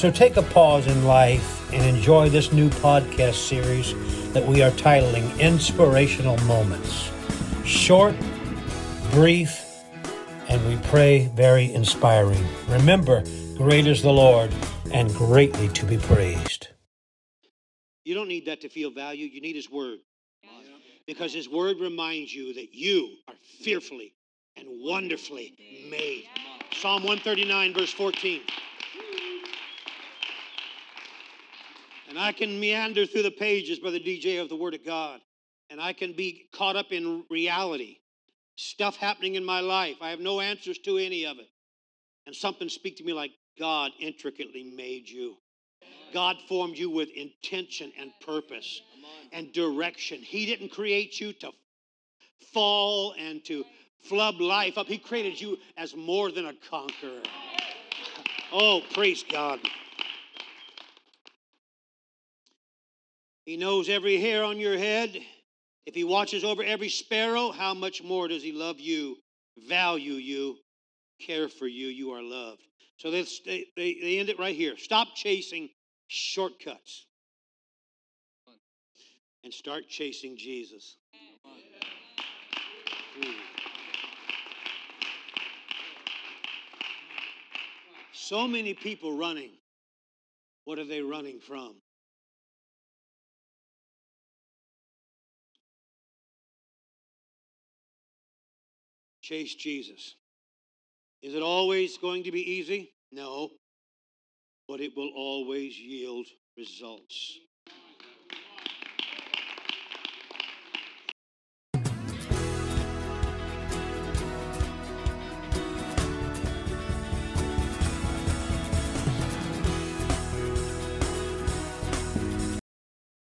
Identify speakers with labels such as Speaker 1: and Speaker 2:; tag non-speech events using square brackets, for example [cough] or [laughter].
Speaker 1: So take a pause in life and enjoy this new podcast series that we are titling Inspirational Moments. Short, brief, and we pray very inspiring. Remember, great is the Lord and greatly to be praised.
Speaker 2: You don't need that to feel value. You need His Word. Because His Word reminds you that you are fearfully and wonderfully made. Psalm 139, verse 14. And I can meander through the pages, Brother DJ, of the Word of God. And I can be caught up in reality, stuff happening in my life. I have no answers to any of it. And something speak to me like, God intricately made you. God formed you with intention and purpose and direction. He didn't create you to fall and to flub life up. He created you as more than a conqueror. [laughs] Oh, praise God. He knows every hair on your head. If he watches over every sparrow, how much more does he love you, value you, care for you? You are loved. So they, they, they end it right here. Stop chasing shortcuts and start chasing Jesus. Hmm. So many people running. What are they running from? Chase Jesus. Is it always going to be easy? No. But it will always yield results.